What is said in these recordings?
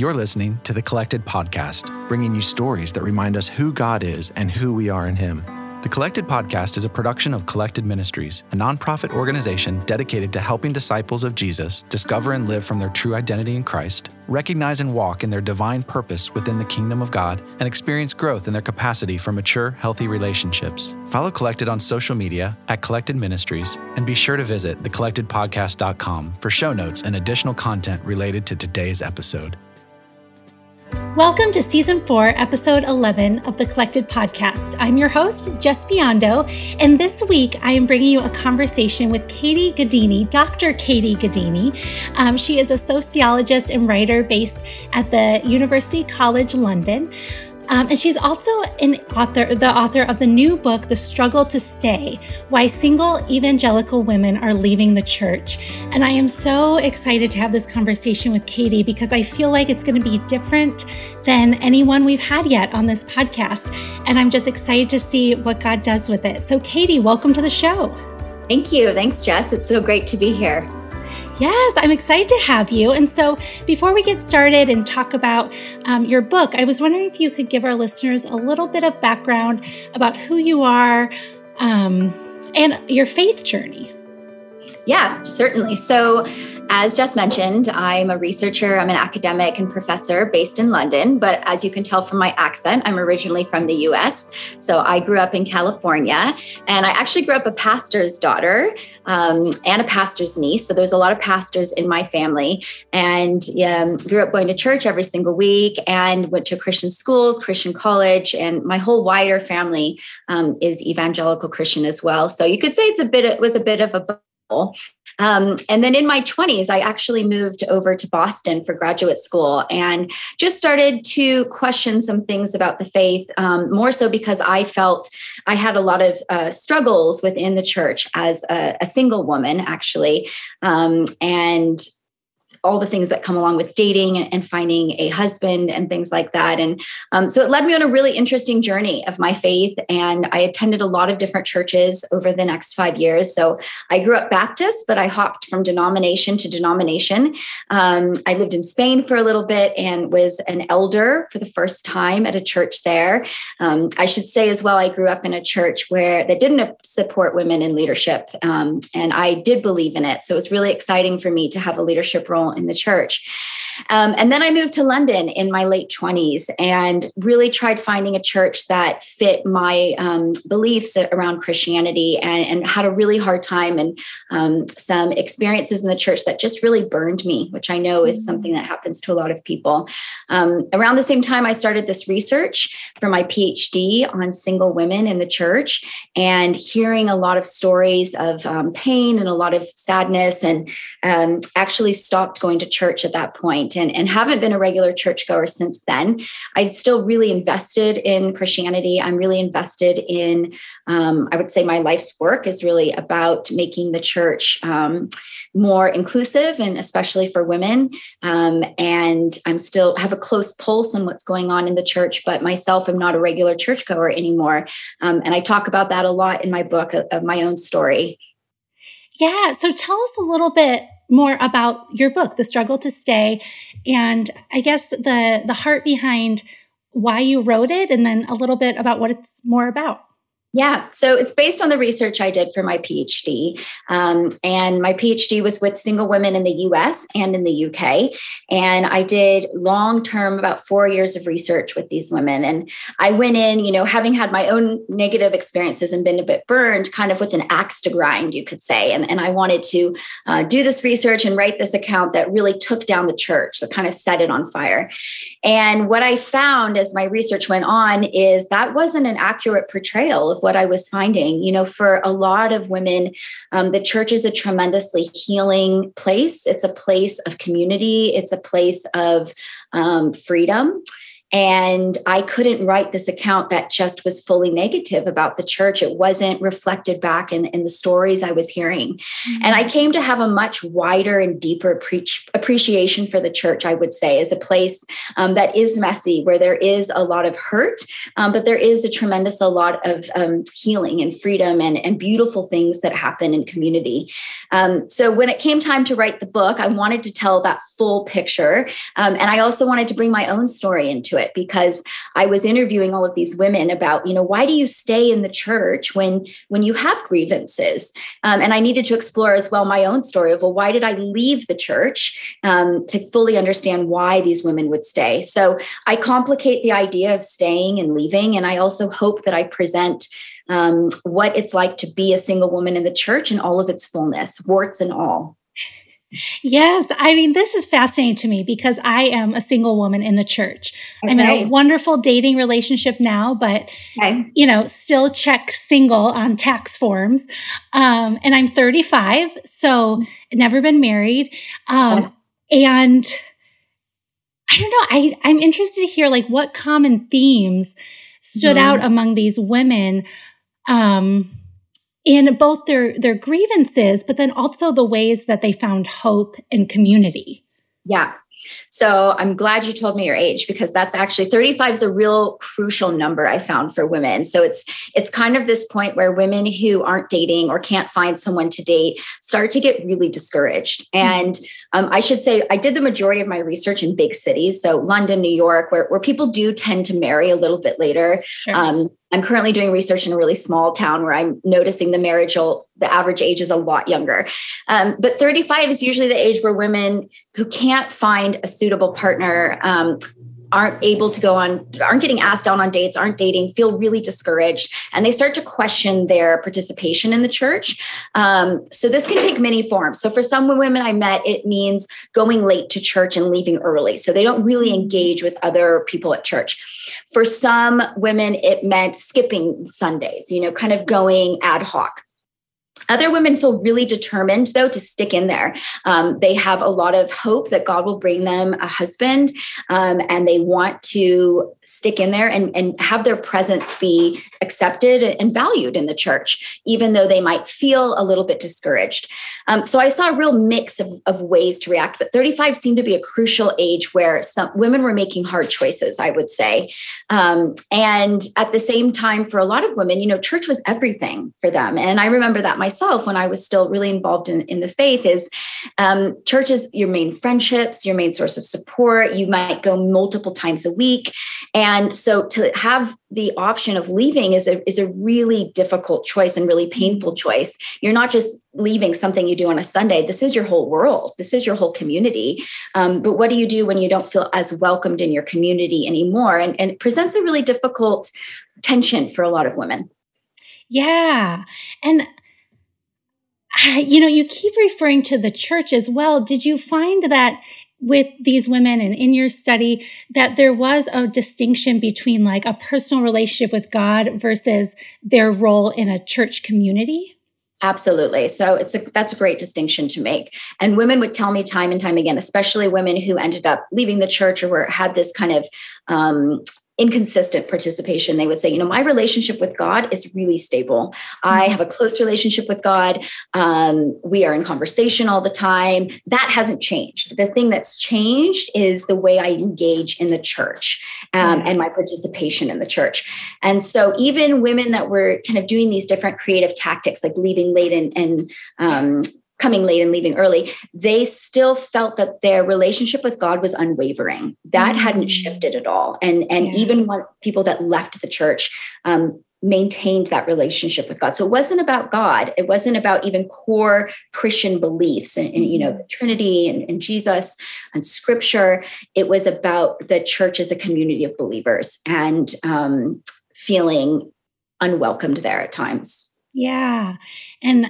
You're listening to the Collected Podcast, bringing you stories that remind us who God is and who we are in Him. The Collected Podcast is a production of Collected Ministries, a nonprofit organization dedicated to helping disciples of Jesus discover and live from their true identity in Christ, recognize and walk in their divine purpose within the kingdom of God, and experience growth in their capacity for mature, healthy relationships. Follow Collected on social media at Collected Ministries, and be sure to visit thecollectedpodcast.com for show notes and additional content related to today's episode. Welcome to Season 4, Episode 11 of the Collected Podcast. I'm your host, Jes Biondo, and this week I am bringing you a conversation with Katie Gaddini, Dr. Katie Gaddini. Um, she is a sociologist and writer based at the University College London. Um, and she's also an author, the author of the new book, The Struggle to Stay Why Single Evangelical Women Are Leaving the Church. And I am so excited to have this conversation with Katie because I feel like it's going to be different than anyone we've had yet on this podcast. And I'm just excited to see what God does with it. So, Katie, welcome to the show. Thank you. Thanks, Jes. It's so great to be here. Yes, I'm excited to have you. And so, before we get started and talk about um, your book, I was wondering if you could give our listeners a little bit of background about who you are um, and your faith journey. Yeah, certainly. So, as just mentioned, I'm a researcher, I'm an academic and professor based in London. But as you can tell from my accent, I'm originally from the US. So I grew up in California and I actually grew up a pastor's daughter um, and a pastor's niece. So there's a lot of pastors in my family and um, grew up going to church every single week and went to Christian schools, Christian college, and my whole wider family um, is evangelical Christian as well. So you could say it's a bit, it was a bit of a um, and then in my 20s, I actually moved over to Boston for graduate school and just started to question some things about the faith, um, more so because I felt I had a lot of uh, struggles within the church as a, a single woman, actually. Um, and all the things that come along with dating and, and finding a husband and things like that. And um, so it led me on a really interesting journey of my faith. And I attended a lot of different churches over the next five years. So I grew up Baptist, but I hopped from denomination to denomination. Um, I lived in Spain for a little bit and was an elder for the first time at a church there. Um, I should say as well, I grew up in a church where that didn't support women in leadership. Um, and I did believe in it. So it was really exciting for me to have a leadership role in the church. Um, and then I moved to London in my late 20s and really tried finding a church that fit my um, beliefs around Christianity and, and, had a really hard time and um, some experiences in the church that just really burned me, which I know is something that happens to a lot of people. Um, around the same time, I started this research for my PhD on single women in the church and hearing a lot of stories of um, pain and a lot of sadness, and um, actually stopped going to church at that point and, and haven't been a regular churchgoer since then. I still really invested in Christianity. I'm really invested in, um, I would say my life's work is really about making the church um, more inclusive and especially for women. Um, and I'm still have a close pulse on what's going on in the church, but myself, I'm not a regular churchgoer anymore. Um, and I talk about that a lot in my book of, of my own story. Yeah. So tell us a little bit more about your book, The Struggle to Stay, and I guess the the heart behind why you wrote it and then a little bit about what it's more about. Yeah, so it's based on the research I did for my PhD. Um, and my PhD was with single women in the US and in the UK. And I did long term, about four years of research with these women. And I went in, you know, having had my own negative experiences and been a bit burned, kind of with an axe to grind, you could say. And, and I wanted to uh, do this research and write this account that really took down the church, that kind of set it on fire. And what I found as my research went on is that wasn't an accurate portrayal of what I was finding. You know, for a lot of women, um, the church is a tremendously healing place. It's a place of community, it's a place of um, freedom. And I couldn't write this account that just was fully negative about the church. It wasn't reflected back in, in the stories I was hearing. Mm-hmm. And I came to have a much wider and deeper pre- appreciation for the church, I would say, as a place um, that is messy, where there is a lot of hurt, um, but there is a tremendous a lot of um, healing and freedom and, and beautiful things that happen in community. Um, so when it came time to write the book, I wanted to tell that full picture. Um, and I also wanted to bring my own story into it because I was interviewing all of these women about, you know, why do you stay in the church when when you have grievances? Um, and I needed to explore as well my own story of, well, why did I leave the church um, to fully understand why these women would stay? So I complicate the idea of staying and leaving. And I also hope that I present um, what it's like to be a single woman in the church in all of its fullness, warts and all. Yes. I mean, this is fascinating to me because I am a single woman in the church. Okay. I'm in a wonderful dating relationship now, but, okay. you know, still check single on tax forms. Um, and I'm 35, so never been married. Um, and I don't know. I, I'm interested to hear like what common themes stood mm-hmm. out among these women um, in both their their grievances, but then also the ways that they found hope and community. Yeah. So I'm glad you told me your age because that's actually 35 is a real crucial number I found for women. So it's it's kind of this point where women who aren't dating or can't find someone to date start to get really discouraged. Mm-hmm. And um, I should say I did the majority of my research in big cities, so London, New York, where where people do tend to marry a little bit later. Sure. Um, I'm currently doing research in a really small town where I'm noticing the marriage, the average age is a lot younger. Um, but 35 is usually the age where women who can't find a suitable partner um, aren't able to go on, aren't getting asked out on dates, aren't dating, feel really discouraged, and they start to question their participation in the church. Um, so this can take many forms. So for some women I met, it means going late to church and leaving early. So they don't really engage with other people at church. For some women, it meant skipping Sundays, you know, kind of going ad hoc. Other women feel really determined, though, to stick in there. Um, they have a lot of hope that God will bring them a husband, um, and they want to stick in there and, and have their presence be accepted and valued in the church, even though they might feel a little bit discouraged. Um, so I saw a real mix of, of ways to react, but 35 seemed to be a crucial age where some women were making hard choices, I would say. Um, and at the same time, for a lot of women, you know, church was everything for them. And I remember that myself when I was still really involved in, in the faith is um, church is your main friendships, your main source of support. You might go multiple times a week. And so to have the option of leaving is a, is a really difficult choice and really painful choice. You're not just leaving something you do on a Sunday. This is your whole world. This is your whole community. Um, but what do you do when you don't feel as welcomed in your community anymore? And, and it presents a really difficult tension for a lot of women. Yeah. And you know, you keep referring to the church as well. Did you find that with these women and in your study that there was a distinction between like a personal relationship with God versus their role in a church community? Absolutely. So it's a that's a great distinction to make. And women would tell me time and time again, especially women who ended up leaving the church or were, had this kind of um, inconsistent participation, they would say, you know, my relationship with God is really stable. I mm-hmm. have a close relationship with God. Um, we are in conversation all the time. That hasn't changed. The thing that's changed is the way I engage in the church um, and my participation in the church. And so, even women that were kind of doing these different creative tactics, like leaving late and, and um, coming late and leaving early, they still felt that their relationship with God was unwavering. That mm-hmm. hadn't shifted at all. And and yeah. even when people that left the church um, maintained that relationship with God. So it wasn't about God. It wasn't about even core Christian beliefs and, and you know the Trinity and, and Jesus and Scripture. It was about the church as a community of believers and um, feeling unwelcomed there at times. Yeah, and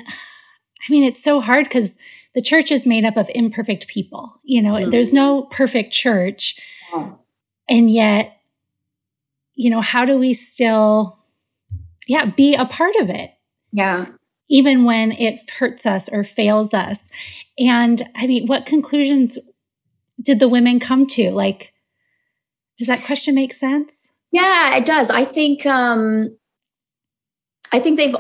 I mean, it's so hard because the church is made up of imperfect people. You know, mm-hmm. there's no perfect church. Yeah. And yet, you know, how do we still, yeah, be a part of it? Yeah. Even when it hurts us or fails us. And I mean, what conclusions did the women come to? Like, Does that question make sense? Yeah, it does. I think um I think they've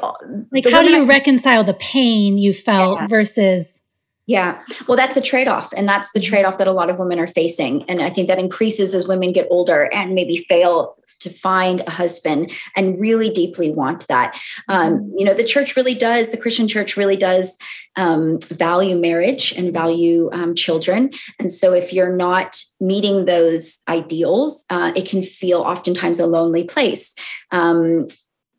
like the how do you I, reconcile the pain you felt yeah. versus yeah. Well, that's a trade off. And that's the mm-hmm. trade off that a lot of women are facing. And I think that increases as women get older and maybe fail to find a husband and really deeply want that. Um, mm-hmm. you know, the church really does, the Christian church really does um, value marriage and value um, children. And so if you're not meeting those ideals, uh, it can feel oftentimes a lonely place.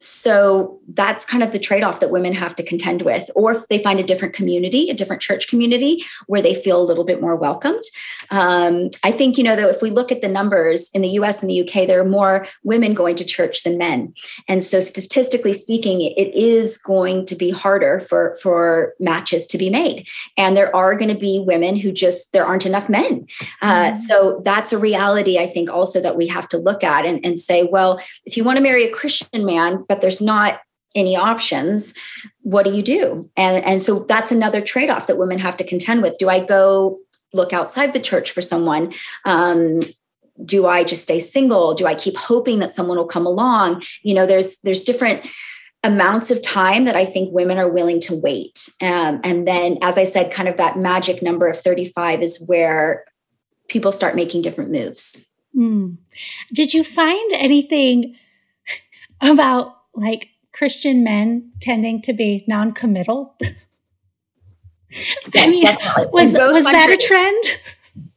So that's kind of the trade-off that women have to contend with. Or if they find a different community a different church community where they feel a little bit more welcomed. Um, i think you know though if we look at the numbers in the us and the uk there are more women going to church than men. And so statistically speaking it is going to be harder for for matches to be made. And there are going to be women who just there aren't enough men. Uh, mm-hmm. so that's a reality i think also that we have to look at and, and say well if you want to marry a christian man but there's not any options what do you do? And and so that's another trade-off that women have to contend with. Do i go look outside the church for someone? Um, do i just stay single? Do i keep hoping that someone will come along? You know there's there's different amounts of time that i think women are willing to wait. Um, and then as i said kind of that magic number of 35 is where people start making different moves. Mm. did you find anything about like Christian men tending to be non-committal? Yes, I mean, was, was that a trend?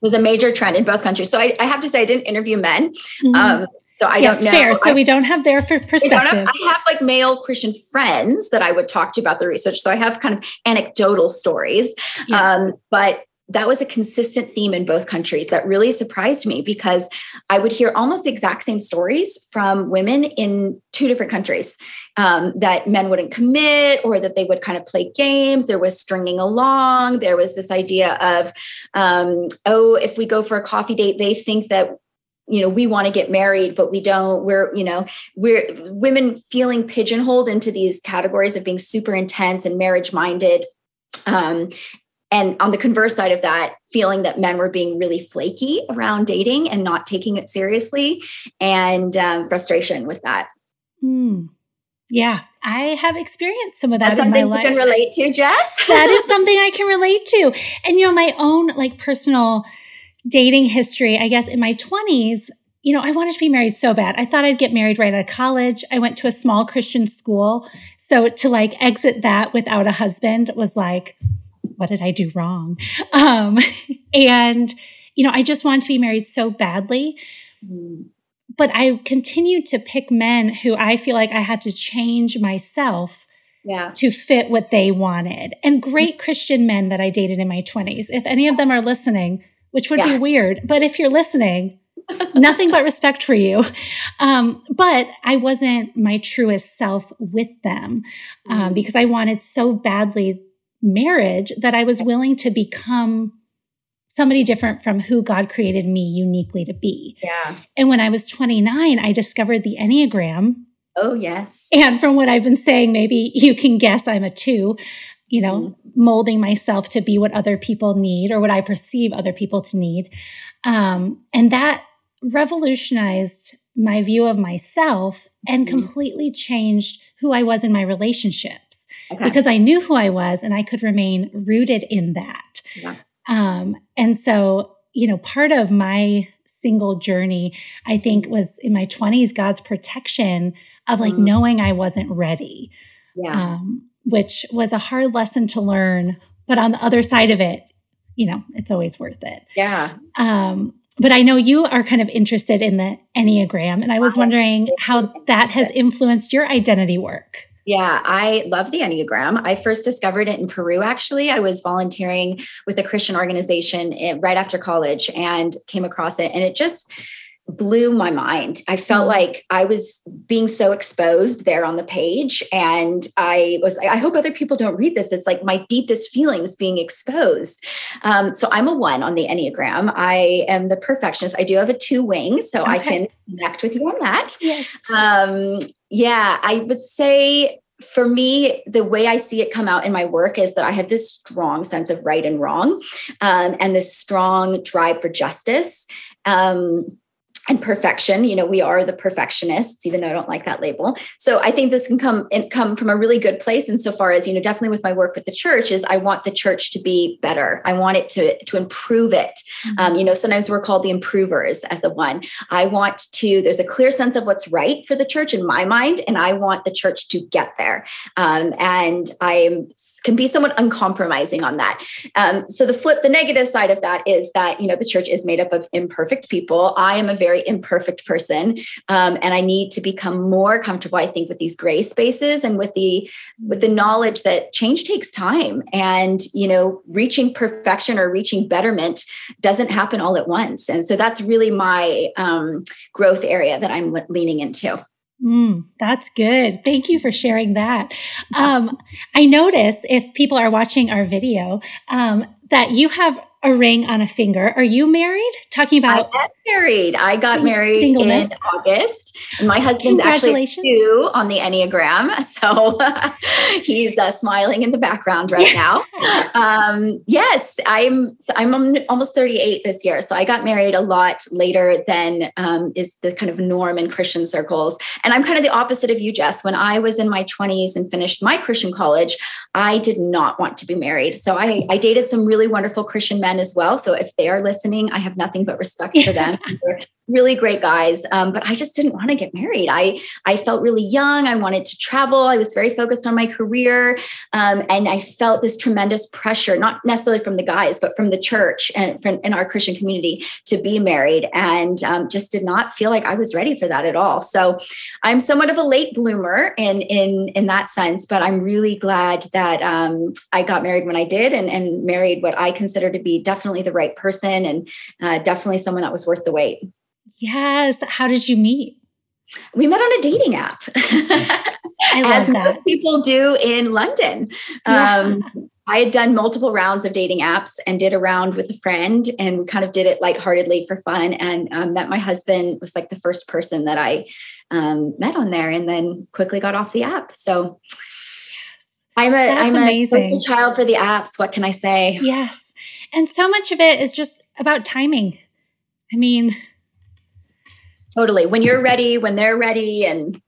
was a major trend in both countries. So I, I have to say, I didn't interview men. Mm-hmm. Um, so I yes, don't know. fair. So I, we don't have their perspective. Have, I have like male Christian friends that I would talk to about the research. So I have kind of anecdotal stories. Yeah. Um, but that was a consistent theme in both countries that really surprised me because I would hear almost the exact same stories from women in two different countries um, that men wouldn't commit or that they would kind of play games. There was stringing along. There was this idea of, um, oh, if we go for a coffee date, they think that you know we want to get married but we don't we're you know we're women feeling pigeonholed into these categories of being super intense and marriage minded um, and on the converse side of that feeling that men were being really flaky around dating and not taking it seriously and um, frustration with that mm. yeah i have experienced some of that That's in my life you can relate to jes that is something i can relate to and you know my own like personal dating history i guess in my 20s you know, I wanted to be married so bad. I thought I'd get married right out of college. I went to a small Christian school. So to like exit that without a husband was like, what did I do wrong? Um, and, you know, I just wanted to be married so badly. But I continued to pick men who I feel like I had to change myself yeah. to fit what they wanted. And great Christian men that I dated in my 20s. If any of them are listening, which would yeah. be weird, but if you're listening, nothing but respect for you. Um, but I wasn't my truest self with them um, mm. because I wanted so badly marriage that I was willing to become somebody different from who God created me uniquely to be. Yeah. And when I was 29, I discovered the Enneagram. Oh, yes. And from what I've been saying, maybe you can guess I'm a two, you know, mm molding myself to be what other people need or what I perceive other people to need. Um, and that revolutionized my view of myself and mm completely changed who I was in my relationship okay. because I knew who I was and I could remain rooted in that. Yeah. Um, and so, you know, part of my single journey, I think, was in my 20s, God's protection of like mm. knowing I wasn't ready. Yeah. Um, which was a hard lesson to learn. But on the other side of it, you know, it's always worth it. Yeah. Um, but I know you are kind of interested in the Enneagram, and I was wondering how that has influenced your identity work. Yeah, I love the Enneagram. I first discovered it in Peru, actually. I was volunteering with a Christian organization eh, right after college and came across it. And it just blew my mind. I felt mm. like I was being so exposed there on the page. And I was I hope other people don't read this. It's like my deepest feelings being exposed. Um, so I'm a one on the Enneagram. I am the perfectionist. I do have a two wing, so okay. I can connect with you on that. Yes. Um, yeah, I would say for me, the way I see it come out in my work is that I have this strong sense of right and wrong um, and this strong drive for justice. Um, and perfection. You know we are the perfectionists even though i don't like that label. So i think this can come and come from a really good place insofar as you know definitely with my work with the church is i want the church to be better. I want it to to improve it. Mm-hmm. um, you know sometimes we're called the improvers as a one. I want to there's a clear sense of what's right for the church in my mind and i want the church to get there. Um, and i'm can be somewhat uncompromising on that. Um, so the flip, the negative side of that is that you know the church is made up of imperfect people. I am a very imperfect person, um, and I need to become more comfortable. I think with these gray spaces and with the with the knowledge that change takes time, and you know reaching perfection or reaching betterment doesn't happen all at once. And so that's really my um, growth area that I'm leaning into. Mm, that's good. Thank you for sharing that. Um, I notice if people are watching our video um, that you have a ring on a finger. Are you married? Talking about I am married. I got sing- married singleness. in August. And my husband's actually two on the Enneagram. So he's uh, smiling in the background right now. um, yes, I'm I'm almost 38 this year. So I got married a lot later than um, is the kind of norm in Christian circles. And I'm kind of the opposite of you, Jes. When I was in my 20s and finished my Christian college, I did not want to be married. So I, I dated some really wonderful Christian men as well. So if they are listening, I have nothing but respect for them. Really great guys. Um, but I just didn't want to get married. I I felt really young. I wanted to travel. I was very focused on my career, um, and I felt this tremendous pressure, not necessarily from the guys, but from the church and from in our Christian community to be married, and um, just did not feel like I was ready for that at all. So I'm somewhat of a late bloomer in in in that sense, but I'm really glad that um, I got married when I did, and and married what I consider to be definitely the right person, and uh, definitely someone that was worth the wait. Yes. How did you meet? We met on a dating app, as that. most people do in London. Yeah. Um, I had done multiple rounds of dating apps and did a round with a friend and we kind of did it lightheartedly for fun. And um, met my husband was like the first person that I um, met on there, and then quickly got off the app. So I'm a am a child for the apps. What can I say? Yes, and so much of it is just about timing. I mean, Totally. When you're ready, when they're ready, and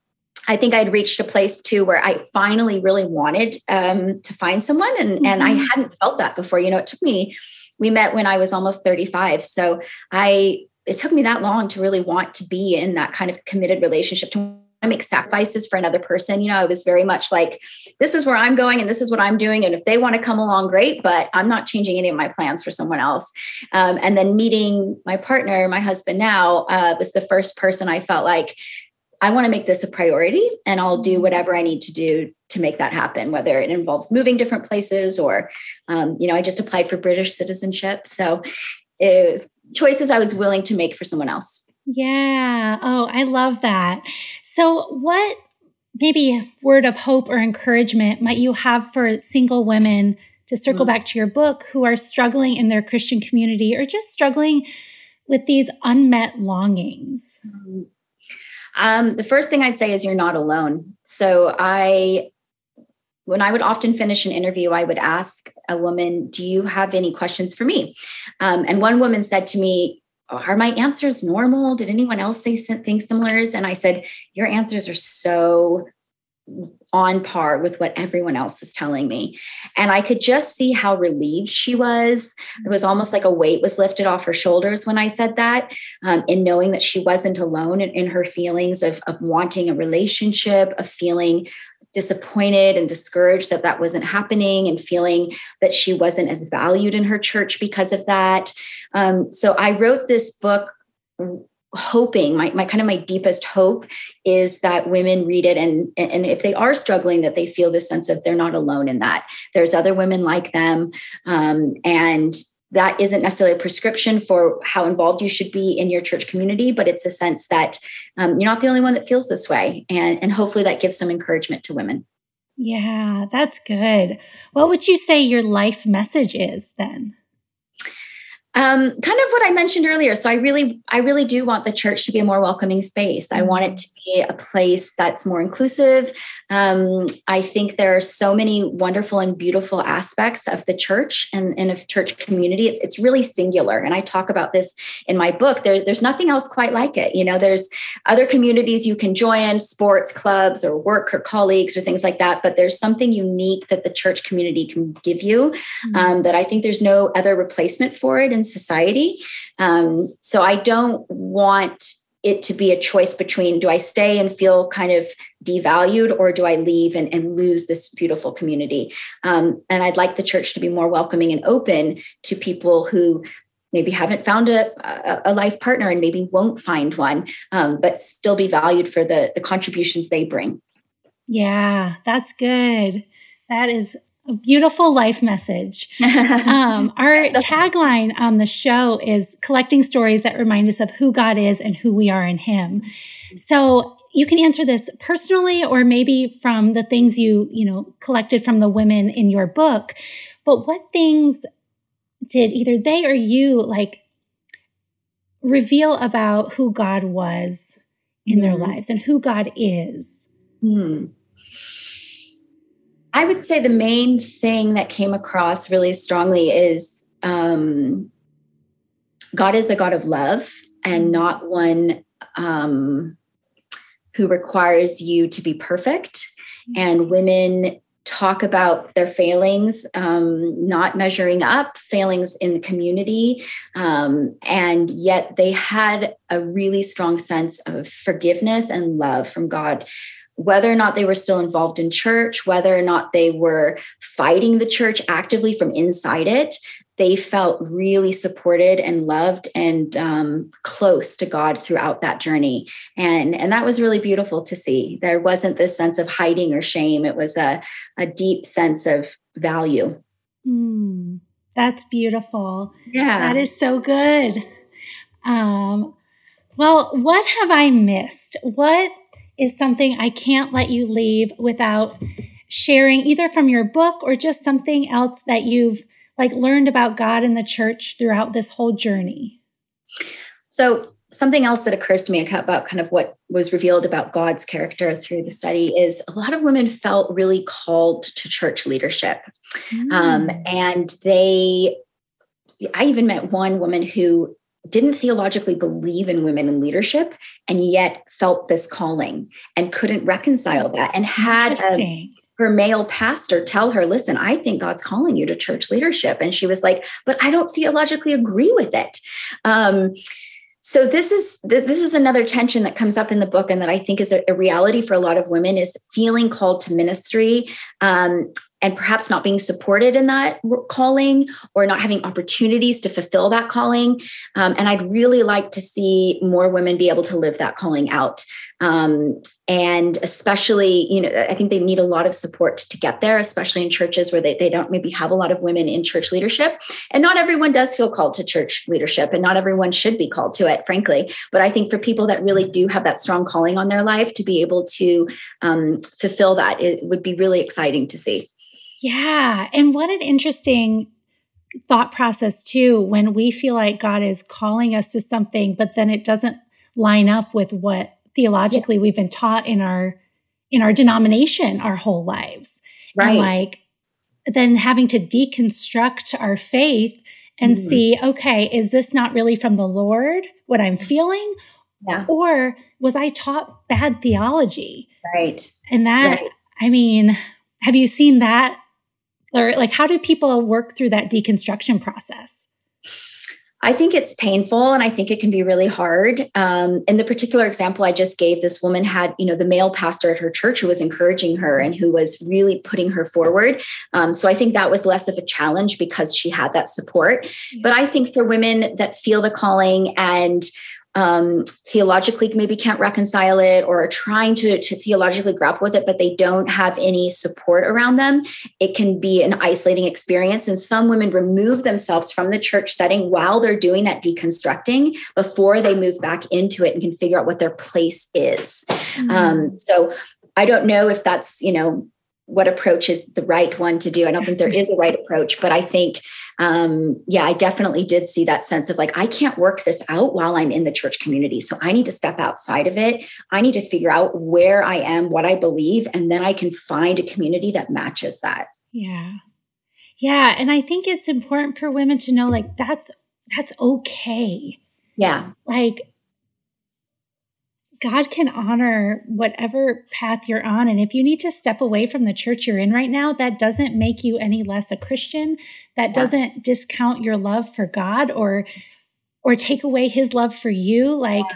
I think I'd reached a place too where I finally really wanted um, to find someone, and mm-hmm. and I mm-hmm. hadn't felt that before. You know, it took me. We met when I was almost 35, so I it took me that long to really want to be in that kind of committed relationship to make sacrifices for another person. You know, I was very much like, this is where I'm going and this is what I'm doing. And if they want to come along, great, but I'm not changing any of my plans for someone else. Um, and then meeting my partner, my husband now, uh, was the first person I felt like, I want to make this a priority and I'll do whatever I need to do to make that happen, whether it involves moving different places or, um, you know, I just applied for British citizenship. So it was choices I was willing to make for someone else. Yeah. Oh, I love that. So, what maybe word of hope or encouragement might you have for single women to circle mm-hmm. back to your book who are struggling in their Christian community or just struggling with these unmet longings? Um, the first thing I'd say is you're not alone. So, I when I would often finish an interview, I would ask a woman, Do you have any questions for me? Um, and one woman said to me, are my answers normal? Did anyone else say things similar? And I said, Your answers are so on par with what everyone else is telling me. And I could just see how relieved she was. It was almost like a weight was lifted off her shoulders when I said that, um, in knowing that she wasn't alone in, in her feelings of, of wanting a relationship, of feeling disappointed and discouraged that that wasn't happening and feeling that she wasn't as valued in her church because of that. Um, so I wrote this book hoping my, my kind of my deepest hope is that women read it and and if they are struggling that they feel this sense of they're not alone in that there's other women like them um, and that isn't necessarily a prescription for how involved you should be in your church community, but it's a sense that um, you're not the only one that feels this way. And, and hopefully that gives some encouragement to women. Yeah, that's good. What would you say your life message is then? Um, kind of what I mentioned earlier. So I really, I really do want the church to be a more welcoming space. I want it to be a place that's more inclusive. Um, I think there are so many wonderful and beautiful aspects of the church and, and of church community. It's, it's really singular. And I talk about this in my book. There, there's nothing else quite like it. You know, there's other communities you can join, sports clubs or work or colleagues or things like that. But there's something unique that the church community can give you mm-hmm. um, that I think there's no other replacement for it in society. Um, so I don't want it to be a choice between do I stay and feel kind of devalued or do I leave and, and lose this beautiful community? Um, and I'd like the church to be more welcoming and open to people who maybe haven't found a, a life partner and maybe won't find one, um, but still be valued for the, the contributions they bring. Yeah, that's good. That is beautiful life message. Um, our tagline on the show is collecting stories that remind us of who God is and who we are in Him. So you can answer this personally or maybe from the things you, you know, collected from the women in your book. But what things did either they or you like reveal about who God was in mm. their lives and who God is? Mm. I would say the main thing that came across really strongly is um, God is a God of love and not one um, who requires you to be perfect. Mm-hmm. And women talk about their failings, um, not measuring up, failings in the community. Um, and yet they had a really strong sense of forgiveness and love from God whether or not they were still involved in church, whether or not they were fighting the church actively from inside it, they felt really supported and loved and um, close to God throughout that journey. And, and that was really beautiful to see. There wasn't this sense of hiding or shame, it was a, a deep sense of value. Mm, that's beautiful. Yeah. That is so good. Um, well, what have I missed? What is something I can't let you leave without sharing either from your book or just something else that you've like learned about God and the church throughout this whole journey. So something else that occurs to me about kind of what was revealed about God's character through the study is a lot of women felt really called to church leadership. Mm. Um, and they, I even met one woman who didn't theologically believe in women in leadership and yet felt this calling and couldn't reconcile that and had a, her male pastor tell her listen i think god's calling you to church leadership. And she was like but i don't theologically agree with it. Um, so this is this is another tension that comes up in the book and that i think is a, a reality for a lot of women is feeling called to ministry. Um, and perhaps not being supported in that calling or not having opportunities to fulfill that calling. Um, and I'd really like to see more women be able to live that calling out. Um, and especially, you know, I think they need a lot of support to get there, especially in churches where they, they don't maybe have a lot of women in church leadership. And not everyone does feel called to church leadership, and not everyone should be called to it, frankly. But I think for people that really do have that strong calling on their life to be able to um, fulfill that, it would be really exciting to see. Yeah. And what an interesting thought process, too, when we feel like God is calling us to something, but then it doesn't line up with what theologically yeah. we've been taught in our in our denomination our whole lives. Right. And like then having to deconstruct our faith and mm. see, okay, is this not really from the Lord, what I'm feeling? Yeah. Or was I taught bad theology? Right. And that, right. I mean, have you seen that or like, how do people work through that deconstruction process? I think it's painful and I think it can be really hard. Um, in the particular example I just gave, this woman had, you know, the male pastor at her church who was encouraging her and who was really putting her forward. Um, so I think that was less of a challenge because she had that support. Yeah. But I think for women that feel the calling and um, theologically maybe can't reconcile it or are trying to, to theologically grapple with it, but they don't have any support around them, it can be an isolating experience. And some women remove themselves from the church setting while they're doing that deconstructing before they move back into it and can figure out what their place is. Mm-hmm. Um, so I don't know if that's, you know, what approach is the right one to do. I don't think there is a right approach, but I think um, yeah, I definitely did see that sense of like, I can't work this out while I'm in the church community. So I need to step outside of it. I need to figure out where I am, what I believe, and then I can find a community that matches that. Yeah. Yeah. And I think it's important for women to know like that's that's okay. Yeah. Like God can honor whatever path you're on. And if you need to step away from the church you're in right now, that doesn't make you any less a Christian. That doesn't discount your love for God or or take away his love for you. Like.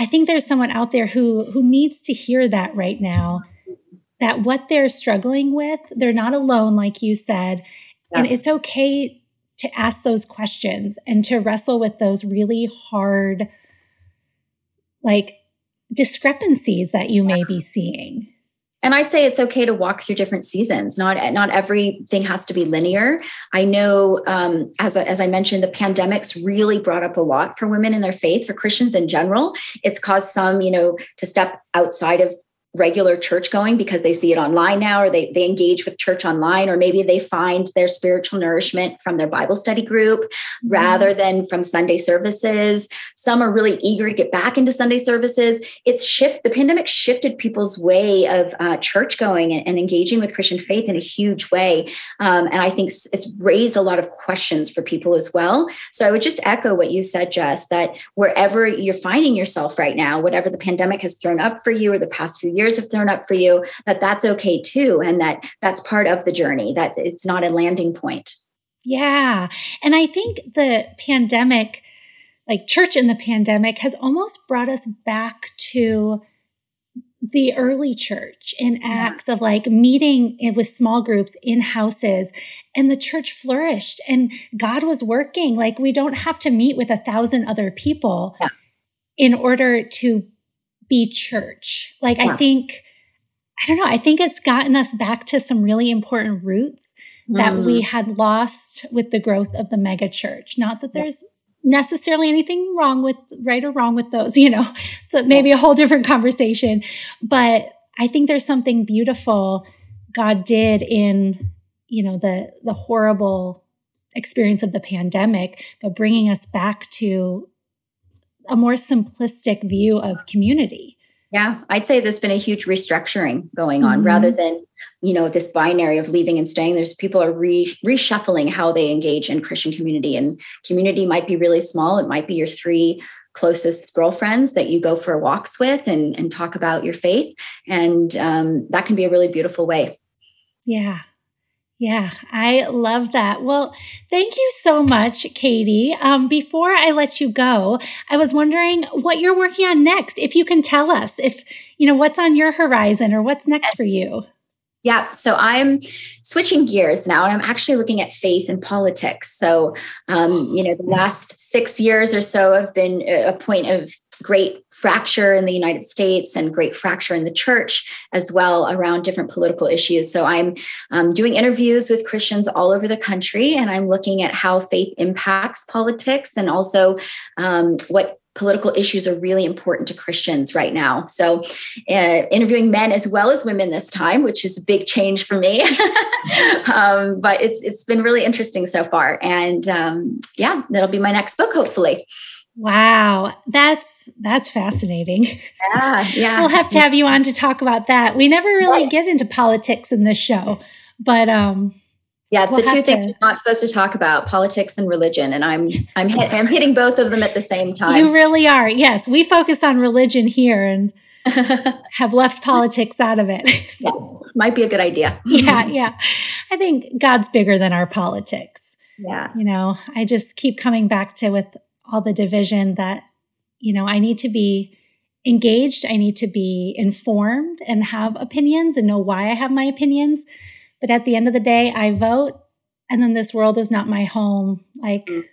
I think there's someone out there who who needs to hear that right now. That what they're struggling with, they're not alone, like you said. And it's okay to ask those questions and to wrestle with those really hard like discrepancies that you may be seeing. And i'd say it's okay to walk through different seasons. Not not everything has to be linear. I know um, as, as i mentioned the pandemics really brought up a lot for women in their faith for christians in general. It's caused some you know to step outside of regular church going because they see it online now or they, they engage with church online or maybe they find their spiritual nourishment from their bible study group mm-hmm. rather than from sunday services. Some are really eager to get back into sunday services. It's shift the pandemic shifted people's way of uh, church going and, and, engaging with christian faith in a huge way. Um, and i think it's raised a lot of questions for people as well. So i would just echo what you said jes that wherever you're finding yourself right now whatever the pandemic has thrown up for you or the past few years years have thrown up for you that that's okay too and that that's part of the journey that it's not a landing point. Yeah. And i think the pandemic like church in the pandemic has almost brought us back to the early church in acts of like meeting with small groups in houses and the church flourished and god was working. Like we don't have to meet with a thousand other people yeah. in order to be church. Like, yeah. I think, I don't know, I think it's gotten us back to some really important roots mm. that we mm. had lost with the growth of the mega church. Not that there's necessarily anything wrong with right or wrong with those, you know, so maybe a whole different conversation. But I think there's something beautiful God did in, you know, the, the horrible experience of the pandemic, but bringing us back to a more simplistic view of community. Yeah, I'd say there's been a huge restructuring going on mm-hmm. rather than, you know, this binary of leaving and staying. There's people are re- reshuffling how they engage in Christian community. And community might be really small. It might be your three closest girlfriends that you go for walks with and, and talk about your faith. And um, that can be a really beautiful way. Yeah. Yeah, I love that. Well, thank you so much, Katie. Um, before I let you go, I was wondering what you're working on next. If you can tell us, if you know what's on your horizon or what's next for you. Yeah, so I'm switching gears now, and I'm actually looking at faith and politics. So, um, you know, the last six years or so have been a point of great fracture in the United States and great fracture in the church as well around different political issues. So I'm um, doing interviews with Christians all over the country, and I'm looking at how faith impacts politics and also um, what political issues are really important to Christians right now. So, uh, interviewing men as well as women this time, which is a big change for me. um, but it's it's been really interesting so far, and um, yeah, that'll be my next book, hopefully. Wow, that's that's fascinating. Yeah, yeah. we'll have to have you on to talk about that. We never really right. get into politics in this show, but um Yes, we'll the two things to, we're not supposed to talk about: politics and religion. And I'm I'm hit, I'm hitting both of them at the same time. You really are. Yes, we focus on religion here and have left politics out of it. yeah, might be a good idea. yeah, yeah. I think God's bigger than our politics. Yeah. You know, I just keep coming back to with all the division that, you know, I need to be engaged. I need to be informed and have opinions and know why I have my opinions. But at the end of the day, I vote and then this world is not my home. Like, mm.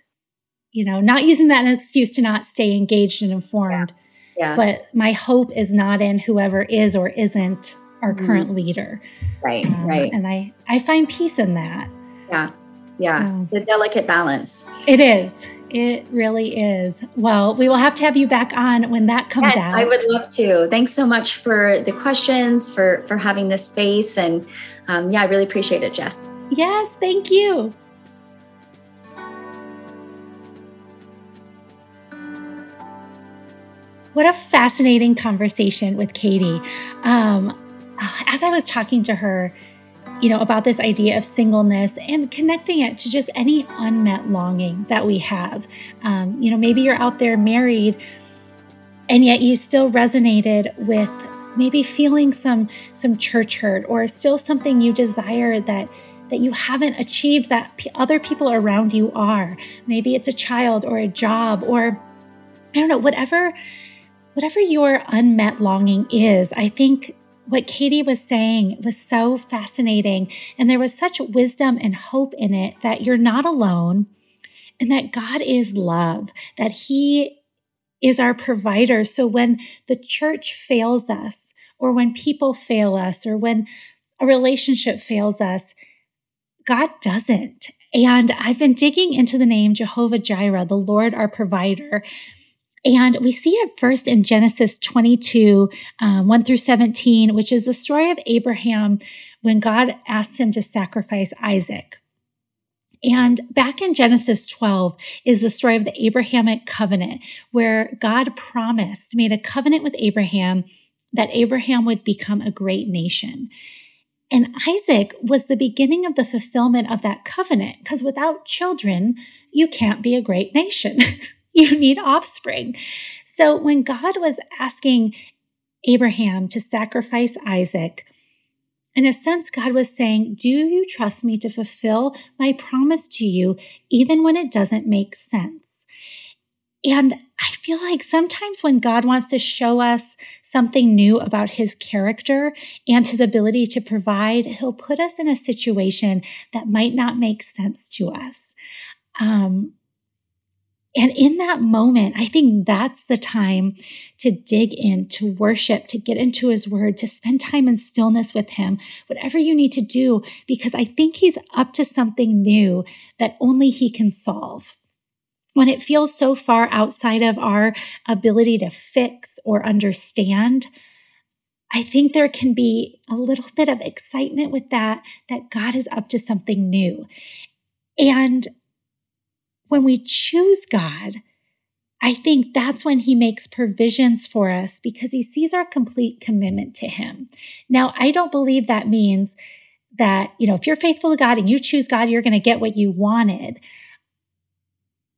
you know, not using that as an excuse to not stay engaged and informed. Yeah. yeah. But my hope is not in whoever is or isn't our mm. current leader. Right, um, right. And I, I find peace in that. Yeah. Yeah. So, the delicate balance. It is. It really is. Well, we will have to have you back on when that comes yes, out. I would love to. Thanks so much for the questions, for for having this space, and um, yeah, I really appreciate it, Jes. Yes, thank you. What a fascinating conversation with Katie. Um, as I was talking to her, you know, about this idea of singleness and connecting it to just any unmet longing that we have. Um, you know, maybe you're out there married and yet you still resonated with maybe feeling some some church hurt or still something you desire that that you haven't achieved that p- other people around you are maybe it's a child or a job or i don't know whatever whatever your unmet longing is i think what Katie was saying was so fascinating. And there was such wisdom and hope in it that you're not alone and that God is love, that He is our provider. So when the church fails us, or when people fail us, or when a relationship fails us, God doesn't. And I've been digging into the name Jehovah Jireh, the Lord our provider. And we see it first in Genesis 22, um, 1 through 17, which is the story of Abraham when God asked him to sacrifice Isaac. And back in Genesis 12 is the story of the Abrahamic covenant, where God promised, made a covenant with Abraham that Abraham would become a great nation. And Isaac was the beginning of the fulfillment of that covenant, because without children, you can't be a great nation. you need offspring. So when God was asking Abraham to sacrifice Isaac, in a sense, God was saying, Do you trust me to fulfill my promise to you, even when it doesn't make sense? And I feel like sometimes when God wants to show us something new about his character and his ability to provide, he'll put us in a situation that might not make sense to us. Um, and in that moment, I think that's the time to dig in, to worship, to get into his word, to spend time in stillness with him, whatever you need to do, because I think he's up to something new that only he can solve. When it feels so far outside of our ability to fix or understand, I think there can be a little bit of excitement with that, that God is up to something new. And when we choose God, I think that's when he makes provisions for us because he sees our complete commitment to him. Now, I don't believe that means that, you know, if you're faithful to God and you choose God, you're going to get what you wanted.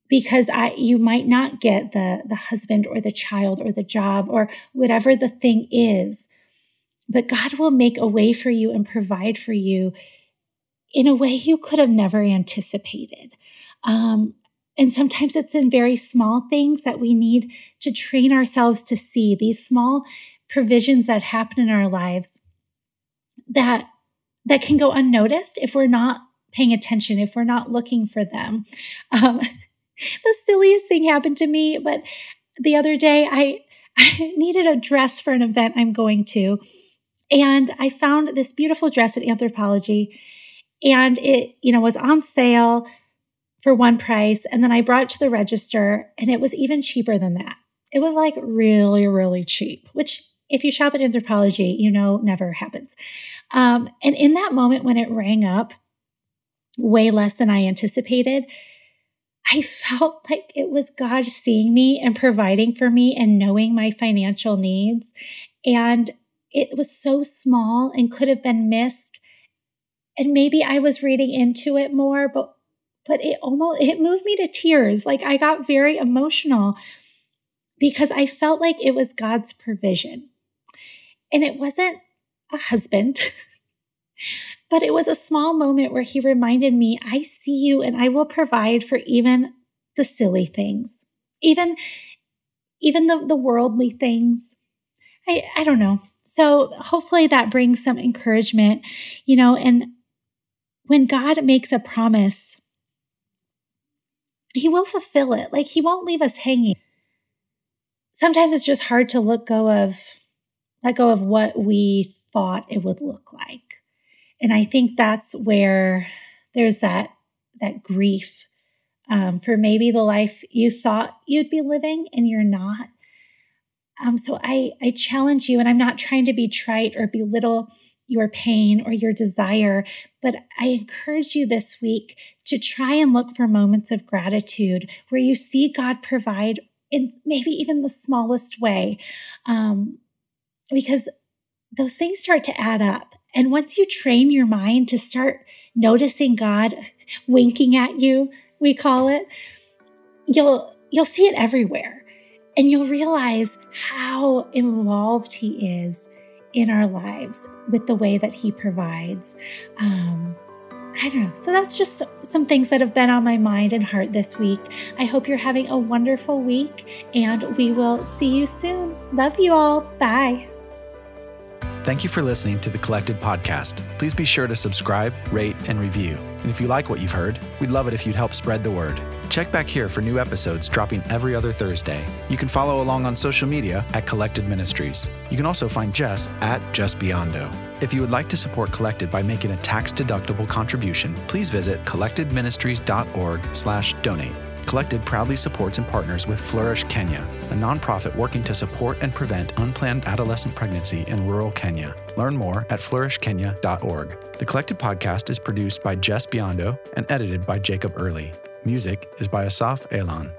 Because I, you might not get the, the husband or the child or the job or whatever the thing is. But God will make a way for you and provide for you in a way you could have never anticipated. Um, and sometimes it's in very small things that we need to train ourselves to see these small provisions that happen in our lives that that can go unnoticed if we're not paying attention, if we're not looking for them. Um, the silliest thing happened to me, but the other day I, I needed a dress for an event I'm going to. And I found this beautiful dress at Anthropologie and it, you know, was on sale for one price. And then I brought it to the register and it was even cheaper than that. It was like really, really cheap, which if you shop at Anthropologie, you know, never happens. Um, and in that moment when it rang up way less than I anticipated, I felt like it was God seeing me and providing for me and knowing my financial needs. And it was so small and could have been missed. And maybe I was reading into it more, but but it almost it moved me to tears. Like i got very emotional because i felt like it was god's provision. And it wasn't a husband but it was a small moment where he reminded me i see you and i will provide for even the silly things even even the, the worldly things. I i don't know. So hopefully that brings some encouragement you know and when god makes a promise he will fulfill it. Like he won't leave us hanging. Sometimes it's just hard to let go of let go of what we thought it would look like. And I think that's where there's that that grief um, for maybe the life you thought you'd be living and you're not. Um, so I I challenge you, and I'm not trying to be trite or belittle your pain or your desire. But I encourage you this week to try and look for moments of gratitude where you see God provide in maybe even the smallest way. Um, because those things start to add up. And once you train your mind to start noticing God winking at you, we call it, you'll you'll see it everywhere. And you'll realize how involved he is in our lives with the way that he provides. Um, I don't know. So that's just some things that have been on my mind and heart this week. I hope you're having a wonderful week and we will see you soon. Love you all. Bye. Thank you for listening to the Collected Podcast. Please be sure to subscribe, rate, and review. And if you like what you've heard, we'd love it if you'd help spread the word. Check back here for new episodes dropping every other Thursday. You can follow along on social media at Collected Ministries. You can also find Jes at Jes Biondo. If you would like to support Collected by making a tax-deductible contribution, please visit collectedministries.org/donate. Collected proudly supports and partners with Flourish Kenya, a nonprofit working to support and prevent unplanned adolescent pregnancy in rural Kenya. Learn more at flourishkenya.org. The Collected podcast is produced by Jes Biondo and edited by Jacob Early. Music is by Asaf Elon.